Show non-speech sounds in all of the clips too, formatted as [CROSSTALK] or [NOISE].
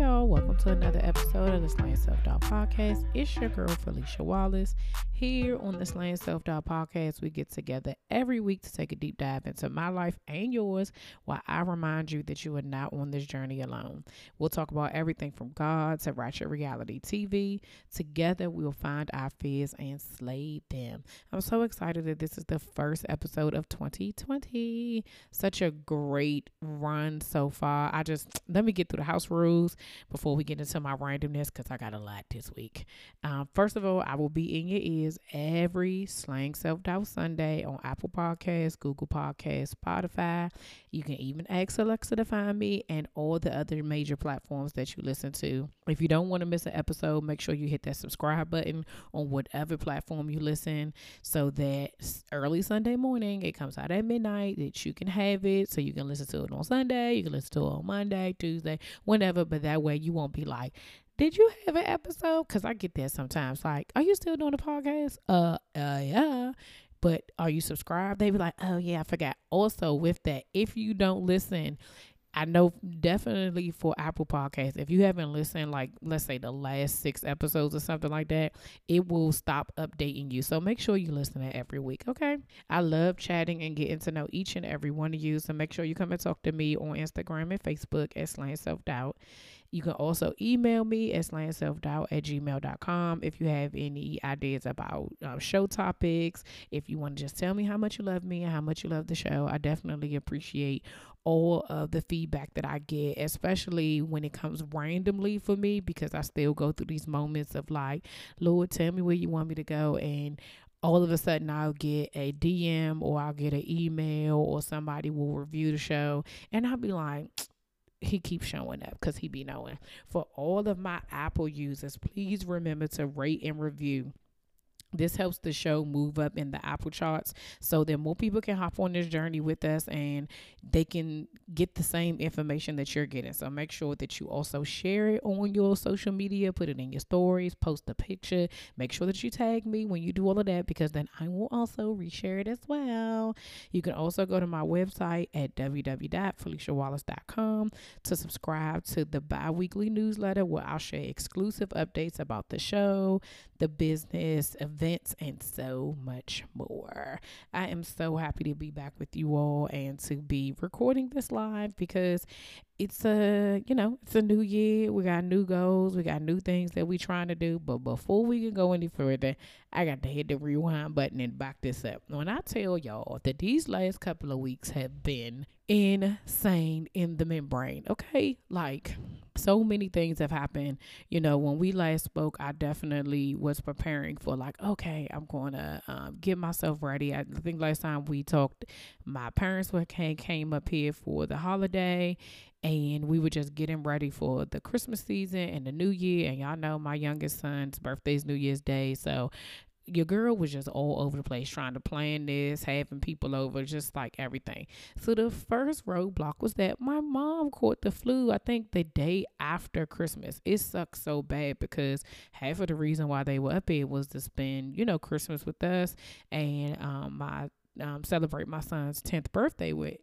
y'all. Welcome to another episode of the Slaying Self Doubt Podcast. It's your girl, Philicia Wallace. Here on the Slaying Self Doubt Podcast, we get together every week to take a deep dive into my life and yours while I remind you that you are not on this journey alone. We'll talk about everything from God to Ratchet Reality TV. Together, we'll find our fears and slay them. I'm so excited that this is the first episode of 2020. Such a great run so far. I just, let me get through the house rules before we get into my randomness because I got a lot this week. Um, first of all, I will be in your ears every Slaying Self Doubt Sunday on Apple Podcasts, Google Podcasts, Spotify. You can even ask Alexa to find me and all the other major platforms that you listen to. If you don't want to miss an episode, make sure you hit that subscribe button on whatever platform you listen so that early Sunday morning it comes out at midnight that you can have it so you can listen to it on Sunday, you can listen to it on Monday, Tuesday, whenever, but that way you won't be like, did you have an episode? Because I get that sometimes. Like, are you still doing the podcast? Uh, uh, yeah. But are you subscribed? They be like, oh yeah, I forgot. Also, with that, if you don't listen, I know definitely for Apple Podcasts, if you haven't listened, like let's say the last six episodes or something like that, it will stop updating you. So make sure you listen to every week, okay? I love chatting and getting to know each and every one of you. So make sure you come and talk to me on Instagram and Facebook at Slaying Self Doubt. You can also email me at slayingselfdoubt at gmail.com if you have any ideas about um, show topics. If you want to just tell me how much you love me and how much you love the show, I definitely appreciate all of the feedback that I get, especially when it comes randomly for me, because I still go through these moments of like, Lord, tell me where you want me to go. And all of a sudden I'll get a DM or I'll get an email or somebody will review the show and I'll be like, [TSK] he keeps showing up because he be knowing. For all of my Apple users, please remember to rate and review this helps the show move up in the Apple charts so that more people can hop on this journey with us and they can get the same information that you're getting. So make sure that you also share it on your social media, put it in your stories, post a picture. Make sure that you tag me when you do all of that because then I will also reshare it as well. You can also go to my website at www.philiciawallace.com to subscribe to the bi weekly newsletter where I'll share exclusive updates about the show, the business, events, and so much more. I am so happy to be back with you all and to be recording this live because it's a you know it's a new year. We got new goals. We got new things that we're trying to do. But before we can go any further i got to hit the rewind button and back this up. When i tell y'all that these last couple of weeks have been insane in the membrane okay? Like so many things have happened. You know when we last spoke i definitely was preparing for like okay i'm going to um, get myself ready. I think last time we talked my parents were came, came up here for the holiday and we were just getting ready for the Christmas season and the new year. And y'all know my youngest son's birthday is New Year's Day. So your girl was just all over the place trying to plan this, having people over, just like everything. So the first roadblock was that my mom caught the flu, I think the day after Christmas. It sucks so bad because half of the reason why they were up here was to spend, you know, Christmas with us and um my um, celebrate my son's 10th birthday with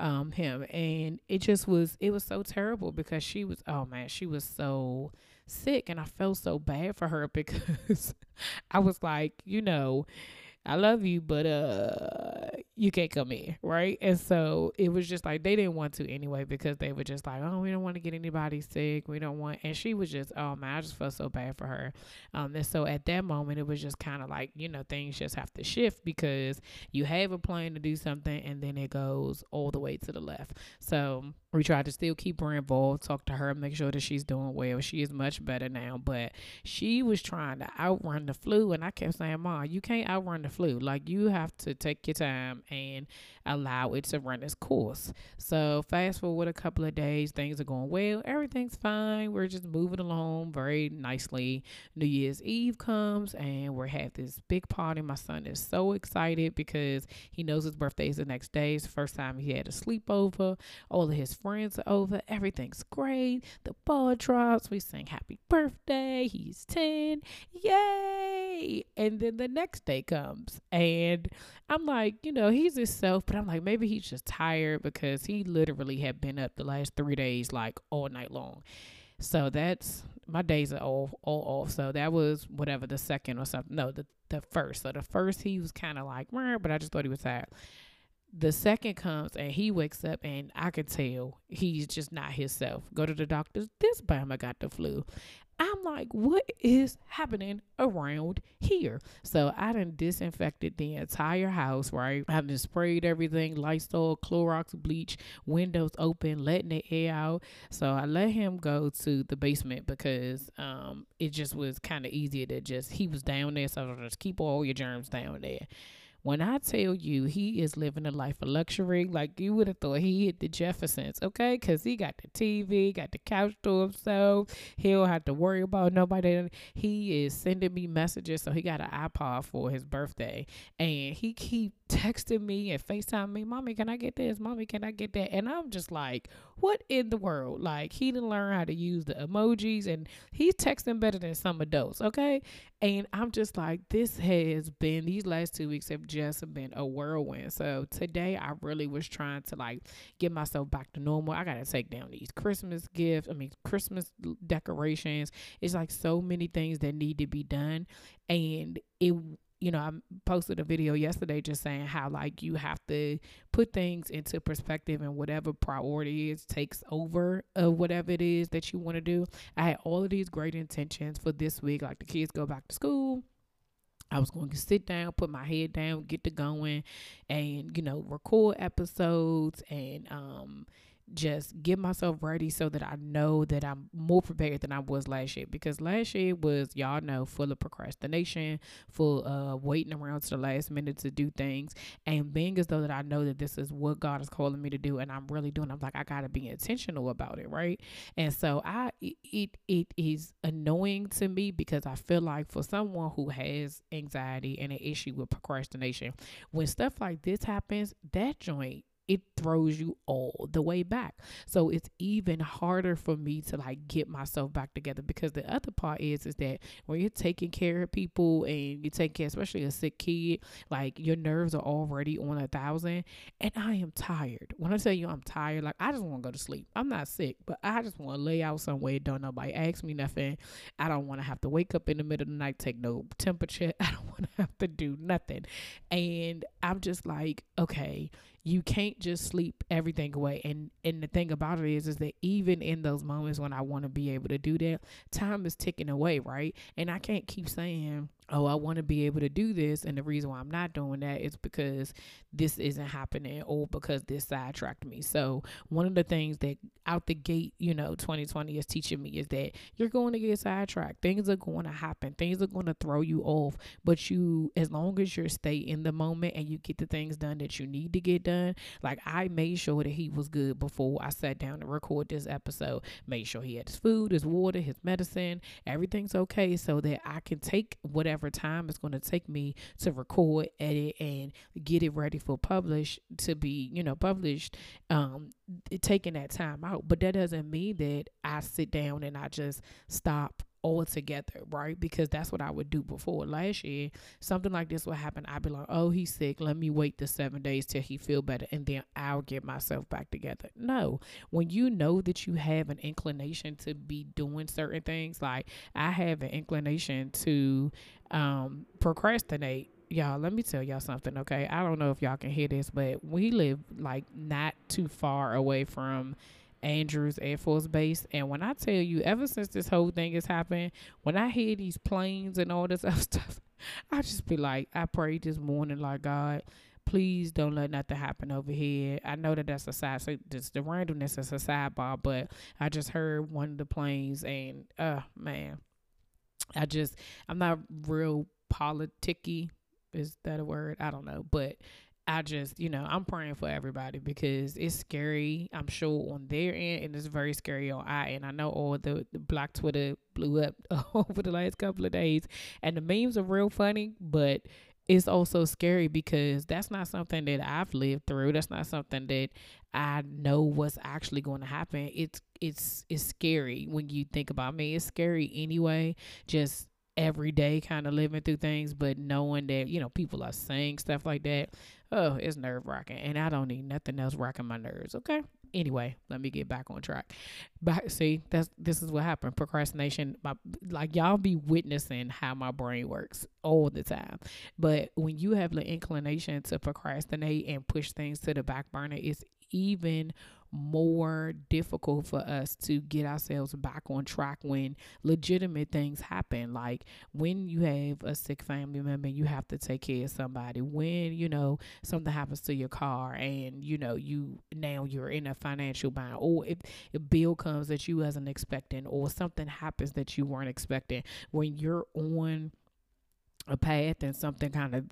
um him. And it just was it was so terrible because she was oh man she was so sick and I felt so bad for her [LAUGHS] because I was like you know I love you, but uh, you can't come in, right? And so it was just like they didn't want to anyway because they were just like, oh, we don't want to get anybody sick. We don't want, and she was just, oh man, I just felt so bad for her. Um, and so at that moment, it was just kind of like, you know, things just have to shift because you have a plan to do something and then it goes all the way to the left. So we tried to still keep her involved, talk to her, make sure that she's doing well. She is much better now, but she was trying to outrun the flu, and I kept saying, Ma, you can't outrun the flu. Like you have to take your time and allow it to run its course." So fast forward a couple of days, things are going well. Everything's fine. We're just moving along very nicely. New Year's Eve comes, and we're having this big party. My son is so excited because he knows his birthday is the next day. It's the first time he had a sleepover. All of his friends are over. Everything's great. The ball drops. We sing happy birthday. He's 10. Yay. And then the next day comes. And I'm like, you know, he's himself, but I'm like, maybe he's just tired because he literally had been up the last three days, like all night long. So that's my days are all all off. So that was whatever the second or something. No, the the first. So the first he was kind of like, but I just thought he was tired. The second comes and he wakes up and I could tell he's just not himself. Go to the doctor. This Bama got the flu. I'm like, what is happening around here? So I done disinfected the entire house, right? I done sprayed everything, Lysol, Clorox, bleach, windows open, letting the air out. So I let him go to the basement because um it just was kind of easier to just he was down there, so just keep all your germs down there. When I tell you he is living a life of luxury, like you would have thought he hit the Jeffersons, okay? Because he got the TV, got the couch to himself. He don't have to worry about nobody. He is sending me messages. So he got an iPod for his birthday. And he keep texting me and FaceTime me, Mommy, can I get this? Mommy, can I get that? And I'm just like, what in the world? Like, he didn't learn how to use the emojis and he's texting better than some adults, okay? And I'm just like, this has been, these last two weeks have just been a whirlwind. So today I really was trying to like get myself back to normal. I got to take down these Christmas gifts, I mean, Christmas decorations. It's like so many things that need to be done. And it, you know, I posted a video yesterday just saying how like you have to put things into perspective and whatever priority is takes over of whatever it is that you want to do. I had all of these great intentions for this week, like the kids go back to school. I was going to sit down, put my head down, get to going, and you know, record episodes and um just get myself ready so that I know that I'm more prepared than I was last year. Because last year was, y'all know, full of procrastination, full of waiting around to the last minute to do things, and being as though that I know that this is what God is calling me to do, and I'm really doing. I'm like, I gotta be intentional about it, right? And so I, it, it is annoying to me because I feel like for someone who has anxiety and an issue with procrastination, when stuff like this happens, that joint it throws you all the way back. So it's even harder for me to like get myself back together because the other part is is that when you're taking care of people and you take care, especially a sick kid, like your nerves are already on a thousand. And I am tired. When I tell you I'm tired, like I just want to go to sleep. I'm not sick, but I just want to lay out somewhere. Don't nobody ask me nothing. I don't want to have to wake up in the middle of the night, take no temperature. [LAUGHS] I don't want to have to do nothing. And I'm just like, okay you can't just sleep everything away. And and the thing about it is is that even in those moments when i want to be able to do that time is ticking away right? And i can't keep saying oh, I want to be able to do this. And the reason why I'm not doing that is because this isn't happening or because this sidetracked me. So, one of the things that out the gate, you know, 2020 is teaching me is that you're going to get sidetracked. Things are going to happen, things are going to throw you off. But you, as long as you stay in the moment and you get the things done that you need to get done, like I made sure that he was good before I sat down to record this episode, made sure he had his food, his water, his medicine, everything's okay so that I can take whatever whatever time it's going to take me to record, edit, and get it ready for publish to be, you know, published, um, taking that time out. But that doesn't mean that I sit down and I just stop altogether, right? Because that's what I would do before. Last year, something like this would happen. I'd be like, oh, he's sick. Let me wait the seven days till he feel better and then I'll get myself back together. No. When you know that you have an inclination to be doing certain things, like I have an inclination to um procrastinate y'all let me tell y'all something okay i don't know if y'all can hear this but we live like not too far away from Andrews Air Force Base. And when I tell you, ever since this whole thing has happened, when I hear these planes and all this [LAUGHS] other stuff, I just be like, I prayed this morning, like, God, please don't let nothing happen over here. I know that that's a side, so just the randomness is a sidebar, but I just heard one of the planes, and uh, man, I just, I'm not real politicky. Is that a word? I don't know, but I just, you know, I'm praying for everybody because it's scary, I'm sure, on their end, and it's very scary on I. And I know all the, the black Twitter blew up [LAUGHS] over the last couple of days, and the memes are real funny, but it's also scary because that's not something that I've lived through. That's not something that I know what's actually going to happen. It's it's it's scary when you think about me. It's scary anyway. Just every day kind of living through things, but knowing that, you know, people are saying stuff like that, oh, it's nerve wracking. And I don't need nothing else rocking my nerves, okay? anyway, let me get back on track. But see, that's this is what happened. Procrastination, my like y'all be witnessing how my brain works all the time. But when you have the inclination to procrastinate and push things to the back burner, it's even more difficult for us to get ourselves back on track when legitimate things happen. Like when you have a sick family member, you have to take care of somebody. When, you know, something happens to your car and, you know, you now you're in a financial bind or if a bill comes that you wasn't expecting or something happens that you weren't expecting. When you're on a path and something kind of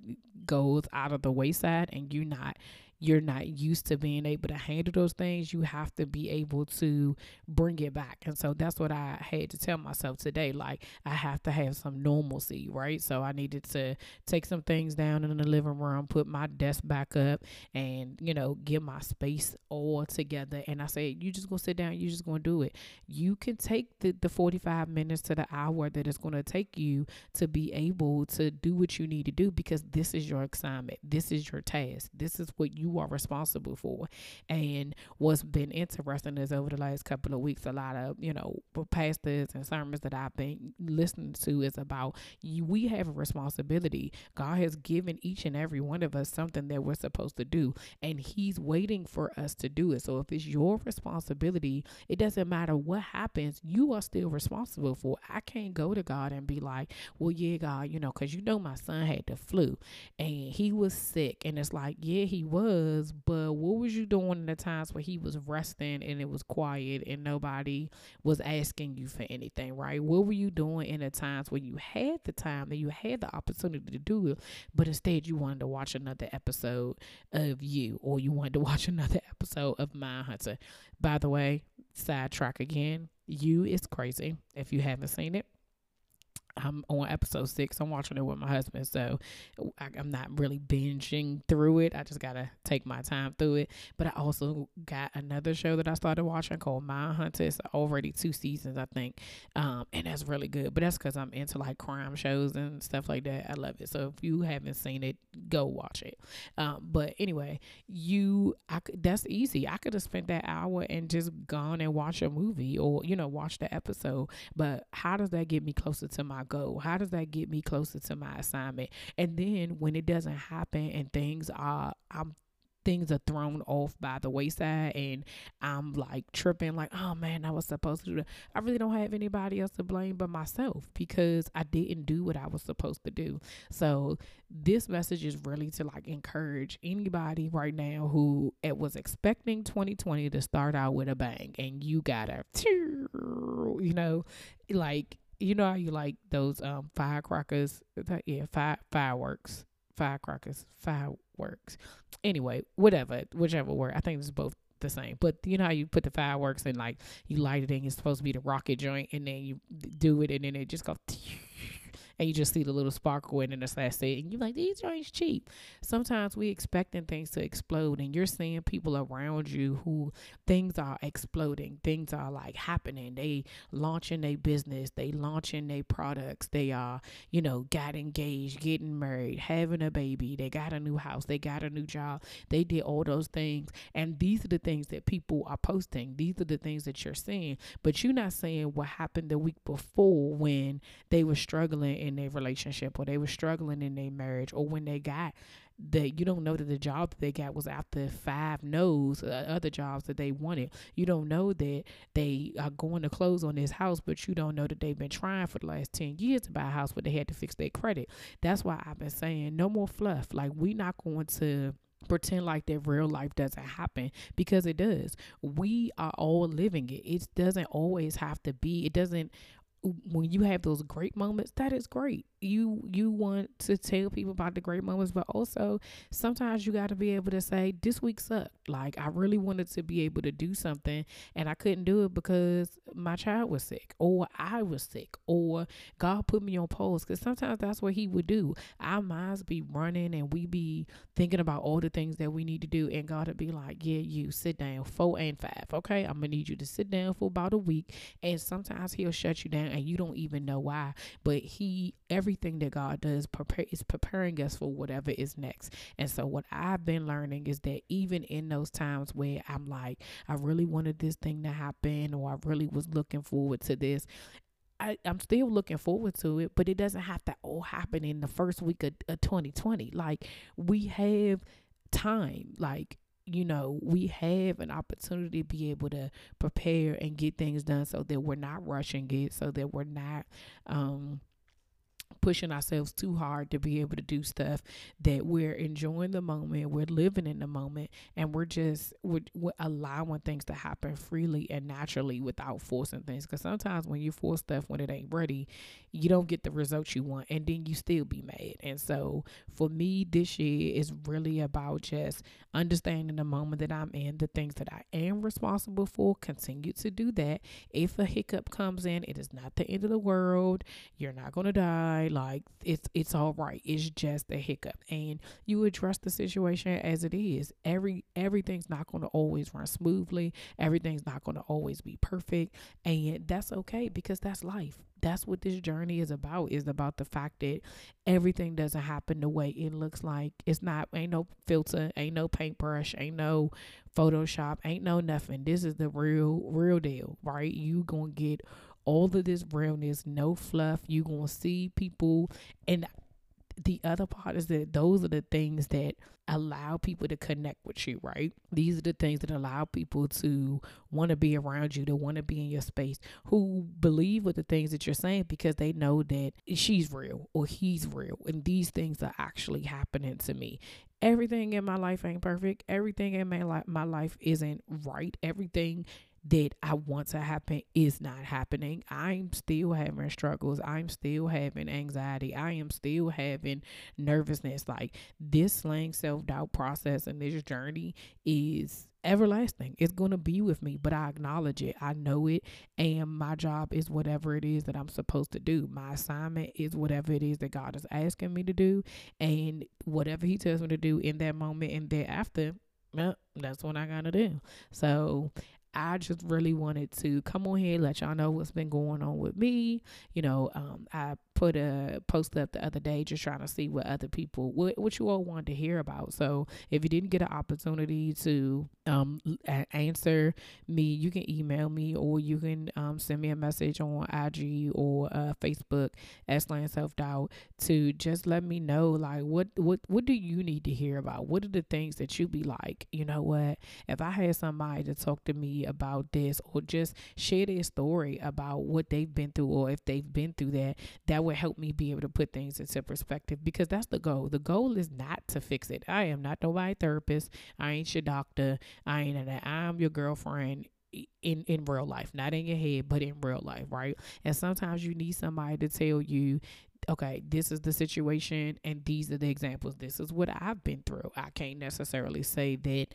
goes out of the wayside and you're not you're not used to being able to handle those things, you have to be able to bring it back. And so that's what I had to tell myself today. Like, I have to have some normalcy, right? So I needed to take some things down in the living room, put my desk back up, and, you know, get my space all together. And I said, you just gonna sit down, you just gonna do it. You can take the, the 45 minutes to the hour that it's gonna take you to be able to do what you need to do because this is your assignment, this is your task, this is what you are responsible for. And what's been interesting is over the last couple of weeks, a lot of, you know, pastors and sermons that I've been listening to is about you, we have a responsibility. God has given each and every one of us something that we're supposed to do, and He's waiting for us to do it. So if it's your responsibility, it doesn't matter what happens, you are still responsible for. I can't go to God and be like, well, yeah, God, you know, because you know my son had the flu and he was sick, and it's like, yeah, he was was, but what was you doing in the times where he was resting and it was quiet and nobody was asking you for anything, right? What were you doing in the times where you had the time and you had the opportunity to do it, but instead you wanted to watch another episode of you or you wanted to [LAUGHS] watch another episode of Mindhunter? By the way, sidetrack again. You is crazy if you haven't seen it. I'm on episode six. I'm watching it with my husband, so I, am not really binging through it. I just gotta take my time through it. But I also got another show that I started watching called Mindhunter. It's already two seasons, I think, um, and that's really good. But that's because I'm into like crime shows and stuff like that. I love it. So if you haven't seen it, go watch it. Um, but anyway, you, I could, that's easy. I could have spent that hour and just gone and watch a movie or you know watch the episode. But how does that get me closer to my goal? How does that get me closer to my assignment? And then when it doesn't happen and things are, I'm things are thrown off by the wayside and I'm like tripping like oh man I was supposed to do that. I really don't have anybody else to blame but myself because I didn't do what I was supposed to do. So this message is really to like encourage anybody right now who it was expecting 2020 to start out with a bang and you gotta you know like you know how you like those um firecrackers? Yeah, fire fireworks, firecrackers, fireworks. Anyway, whatever, whichever word. I think it's both the same. But you know how you put the fireworks and like you light it and it's supposed to be the rocket joint, and then you do it, and then it just goes and you just see the little sparkle in the sachet, and you're like, these joints cheap. Sometimes we expecting things to explode, and you're seeing people around you who things are exploding, things are like happening. They launching their business, they launching their products, they are, you know, got engaged, getting married, having a baby, they got a new house, they got a new job, they did all those things, and these are the things that people are posting. These are the things that you're seeing, but you're not saying what happened the week before when they were struggling in their relationship or they were struggling in their marriage or when they got that you don't know that the job that they got was after five no's uh, other jobs that they wanted you don't know that they are going to close on this house but you don't know that they've been trying for the last 10 years to buy a house but they had to fix their credit that's why i've been saying no more fluff like we're not going to pretend like that real life doesn't happen because it does. We are all living it. It doesn't always have to be, it doesn't when you have those great moments that is great you you want to tell people about the great moments but also sometimes you got to be able to say this week sucked like i really wanted to be able to do something and i couldn't do it because my child was sick or i was sick or god put me on pause because sometimes that's what he would do our minds be running and we be thinking about all the things that we need to do. And God will be like, yeah, you sit down four and five. Okay. I'm to need you to sit down for about a week. And sometimes he'll shut you down and you don't even know why. But he, everything that God does prepare is preparing us for whatever is next. And so what I've been learning is that even in those times where I'm like, I really wanted this thing to happen or I really was looking forward to this, I, am still looking forward to it, but it doesn't have to all happen in the first week of, of 2020. Like we have time, like you know, we have an opportunity to be able to prepare and get things done so that we're not rushing it, so that we're not um pushing ourselves too hard to be able to do stuff that we're enjoying the moment we're living in the moment and we're just we're, we're allowing things to happen freely and naturally without forcing things. Because sometimes when you force stuff when it ain't ready you don't get the results you want and then you still be mad. And so for me this year is really about just understanding the moment that i'm in the things that i am responsible for continue to do that. If a hiccup comes in it is not the end of the world. You're not going to die like it's it's all right. It's just a hiccup, and you address the situation as it is. Every everything's not going to always run smoothly. Everything's not going to always be perfect, and that's okay because that's life. That's what this journey is about. Is about the fact that everything doesn't happen the way it looks like. It's not. Ain't no filter. Ain't no paintbrush. Ain't no Photoshop. Ain't no nothing. This is the real real deal, right? You gonna get all of this realness, no fluff. You gonna see people, and the other part is that those are the things that allow people to connect with you, right? These are the things that allow people to want to be around you, to want to be in your space, who believe with the things that you're saying because they know that she's real or he's real, and these things are actually happening to me. Everything in my life ain't perfect. Everything in my life, my life isn't right. Everything that I want to happen is not happening. I'm still having struggles. I'm still having anxiety. I am still having nervousness. Like this slaying self doubt process and this journey is everlasting. It's going to be with me, but I acknowledge it. I know it. And my job is whatever it is that I'm supposed to do. My assignment is whatever it is that God is asking me to do. And whatever He tells me to do in that moment and thereafter, that's what I gotta do. So I just really wanted to come on here, let y'all know what's been going on with me. You know, um, I put a post up the other day just trying to see what other people, what, what you all wanted to hear about. So if you didn't get an opportunity to um, answer me, you can email me or you can um, send me a message on IG or uh, Facebook at Slaying Self Doubt to just let me know like what what what do you need to hear about? What are the things that you be like? You know what? If I had somebody to talk to me about this or just share their story about what they've been through or if they've been through that, that would help me be able to put things into perspective because that's the goal. The goal is not to fix it. I am not nobody therapist. I ain't your doctor. I ain't that. I'm your girlfriend in in real life not in your head but in real life right and sometimes you need somebody to tell you okay, this is the situation and these are the examples. This is what I've been through. I can't necessarily say that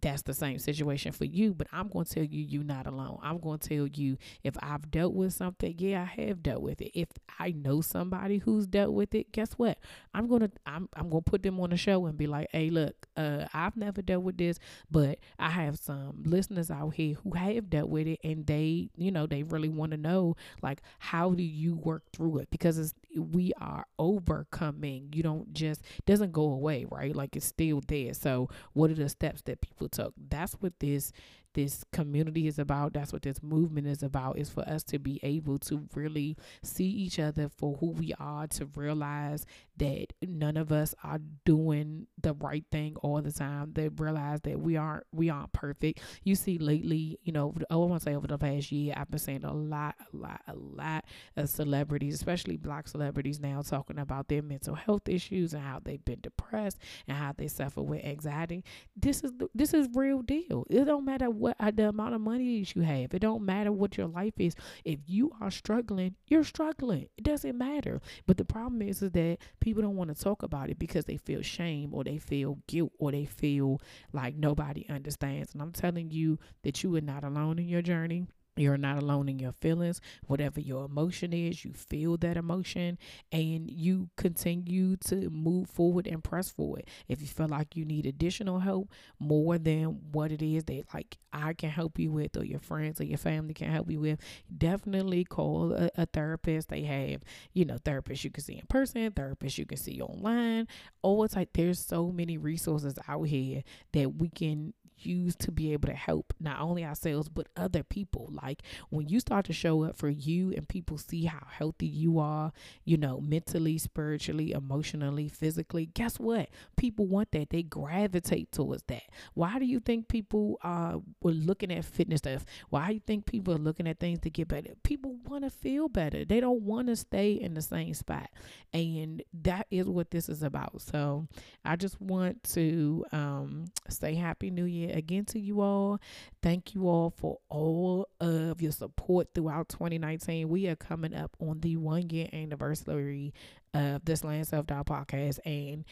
that's the same situation for you, but I'm going to tell you you're not alone. I'm going to tell you if I've dealt with something, yeah, I have dealt with it. If I know somebody who's dealt with it, guess what? I'm going to I'm I'm going to put them on the show and be like, "Hey, look, uh I've never dealt with this, but I have some listeners out here who have dealt with it and they, you know, they really want to know like how do you work through it because it's we are overcoming. You don't just doesn't go away, right? Like it's still there. So what are the steps that people took? That's what this this community is about. That's what this movement is about, is for us to be able to really see each other for who we are, to realize that none of us are doing the right thing all the time. That realize that we aren't we aren't perfect. You see lately, you know, oh, I want to say over the past year, I've been seeing a lot, a lot, a lot of celebrities, especially black celebrities now talking about their mental health issues and how they've been depressed and how they suffer with anxiety. This is this is real deal. It don't matter what uh, the amount of money that you have. It don't matter what your life is. If you are struggling, you're struggling. It doesn't matter. But the problem is, is that people don't want to talk about it because they feel shame or they feel guilt or they feel like nobody understands. And I'm telling you that you are not alone in your journey you're not alone in your feelings. Whatever your emotion is, you feel that emotion and you continue to move forward and press forward. If you feel like you need additional help more than what it is that like I can help you with or your friends or your family can help you with, definitely call a, a therapist. They have, you know, therapists you can see in person, therapists you can see online. Oh, it's like there's so many resources out here that we can use to be able to help not only ourselves but other people. Like when you start to show up for you and people see how healthy you are, you know, mentally, spiritually, emotionally, physically, guess what? People want that. They gravitate towards that. Why do you think people uh were looking at fitness stuff? Why do you think people are looking at things to get better? People want to feel better. They don't want to stay in the same spot. And that is what this is about. So I just want to um say happy new year again to you all. Thank you all for all of your support throughout 2019. We are coming up on the one year anniversary of this Slaying Self Doubt podcast. And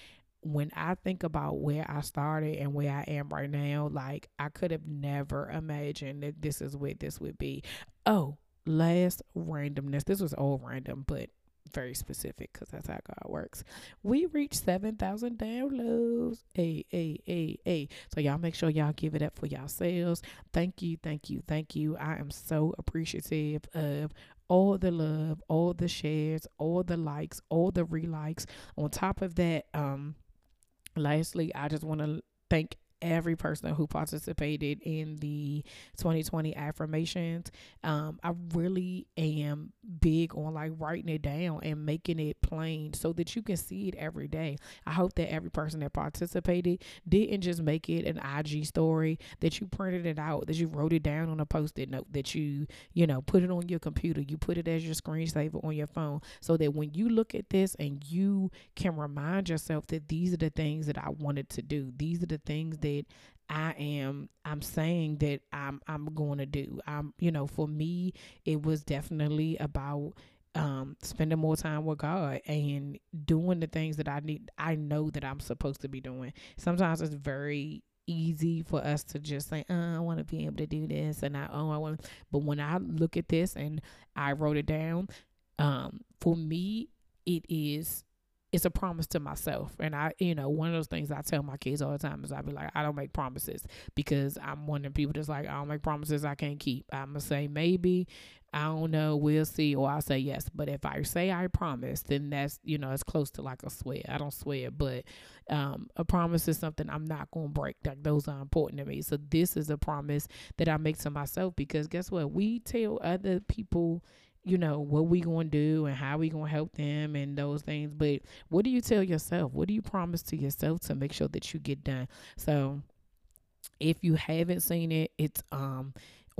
when I think about where I started and where I am right now, like I could have never imagined that this is what this would be. Oh, last randomness. This was all random, but very specific because that's how God works. We reached 7,000 downloads. Hey, hey, hey, hey. So y'all make sure y'all give it up for yourselves. Thank you, thank you, thank you. I am so appreciative of all the love, all the shares, all the likes, all the relikes. On top of that, um, lastly, I just want to thank every person who participated in the 2020 affirmations. Um, I really am big on like writing it down and making it plain so that you can see it every day. I hope that every person that participated didn't just make it an IG story, that you printed it out, that you wrote it down on a post it note, that you, you know, put it on your computer, you put it as your screensaver on your phone so that when you look at this and you can remind yourself that these are the things that I wanted to do, these are the things that that I am I'm saying that I'm I'm going to do. I'm you know, for me it was definitely about um spending more time with God and doing the things that I need I know that I'm supposed to be doing. Sometimes it's very easy for us to just say, oh, I want to be able to do this and I oh I want but when I look at this and I wrote it down, um, for me it is it's a promise to myself. And I, you know, one of those things I tell my kids all the time is I be like, I don't make promises because I'm one of the people that's like, I don't make promises I can't keep. I'm gonna say maybe, I don't know, we'll see, or I'll say yes. But if I say I promise, then that's you know, it's close to like a swear. I don't swear, but um, a promise is something I'm not gonna break. Like those are important to me. So this is a promise that I make to myself because guess what? We tell other people you know what we going to do and how we going to help them and those things but what do you tell yourself? What do you promise to yourself to make sure that you get done? So if you haven't seen it it's um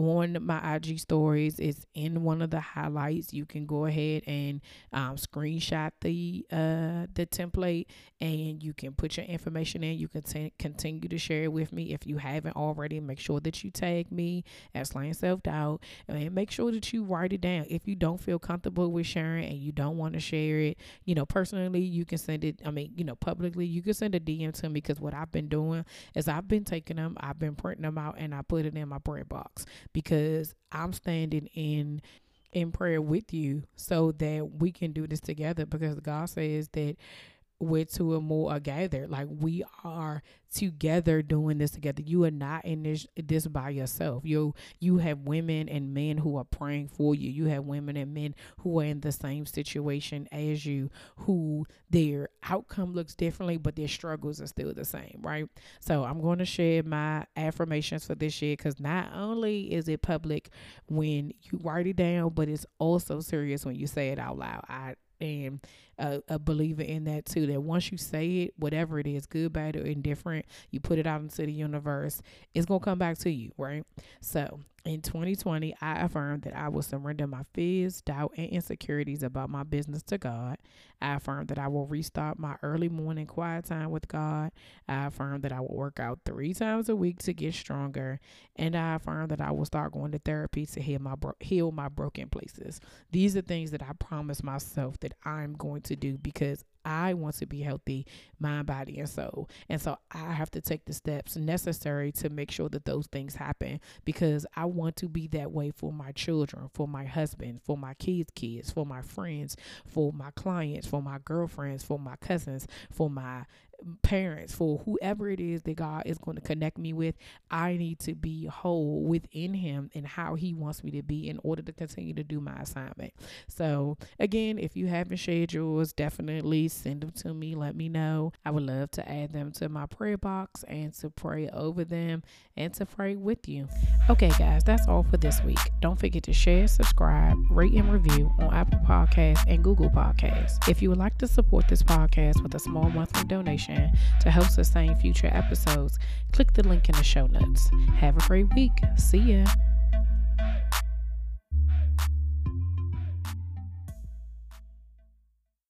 on my IG stories. It's in one of the highlights. You can go ahead and um, screenshot the uh, the template, and you can put your information in. You can t- continue to share it with me if you haven't already. Make sure that you tag me at Slaying Self Doubt, and make sure that you write it down. If you don't feel comfortable with sharing and you don't want to share it, you know, personally, you can send it. I mean, you know, publicly, you can send a DM to me because what I've been doing is I've been taking them, I've been printing them out, and I put it in my prayer box because I'm standing in in prayer with you so that we can do this together because God says that where two or more are gathered. Like we are together doing this together. You are not in this this by yourself. You you have women and men who are praying for you. You have women and men who are in the same situation as you, who their outcome looks differently, but their struggles are still the same, right? So I'm going to share my affirmations for this year because not only is it public when you write it down, but it's also serious when you say it out loud. I and a, a, believer in that too. That once you say it, whatever it is, good, bad, or indifferent, you put it out into the universe, it's gonna come back to you, right? So in 2020, I affirmed that I will surrender my fears, doubt, and insecurities about my business to God. I affirmed that I will restart my early morning quiet time with God. I affirmed that I will work out three times a week to get stronger, and I affirmed that I will start going to therapy to heal my bro- heal my broken places. These are things that I promised myself that I'm going to to do because I want to be healthy, mind, body, and soul. And so I have to take the steps necessary to make sure that those things happen because I want to be that way for my children, for my husband, for my kids' kids, for my friends, for my clients, for my girlfriends, for my cousins, for my parents, for whoever it is that God is going to connect me with, I need to be whole within Him and how He wants me to be in order to continue to do my assignment. So, again, if you haven't shared yours, definitely send them to me. Let me know. I would love to add them to my prayer box and to pray over them and to pray with you. Okay, guys, that's all for this week. Don't forget to share, subscribe, rate, and review on Apple Podcasts and Google Podcasts. If you would like to support this podcast with a small monthly donation, description to help sustain future episodes, click the link in the show notes. Have a great week. See ya.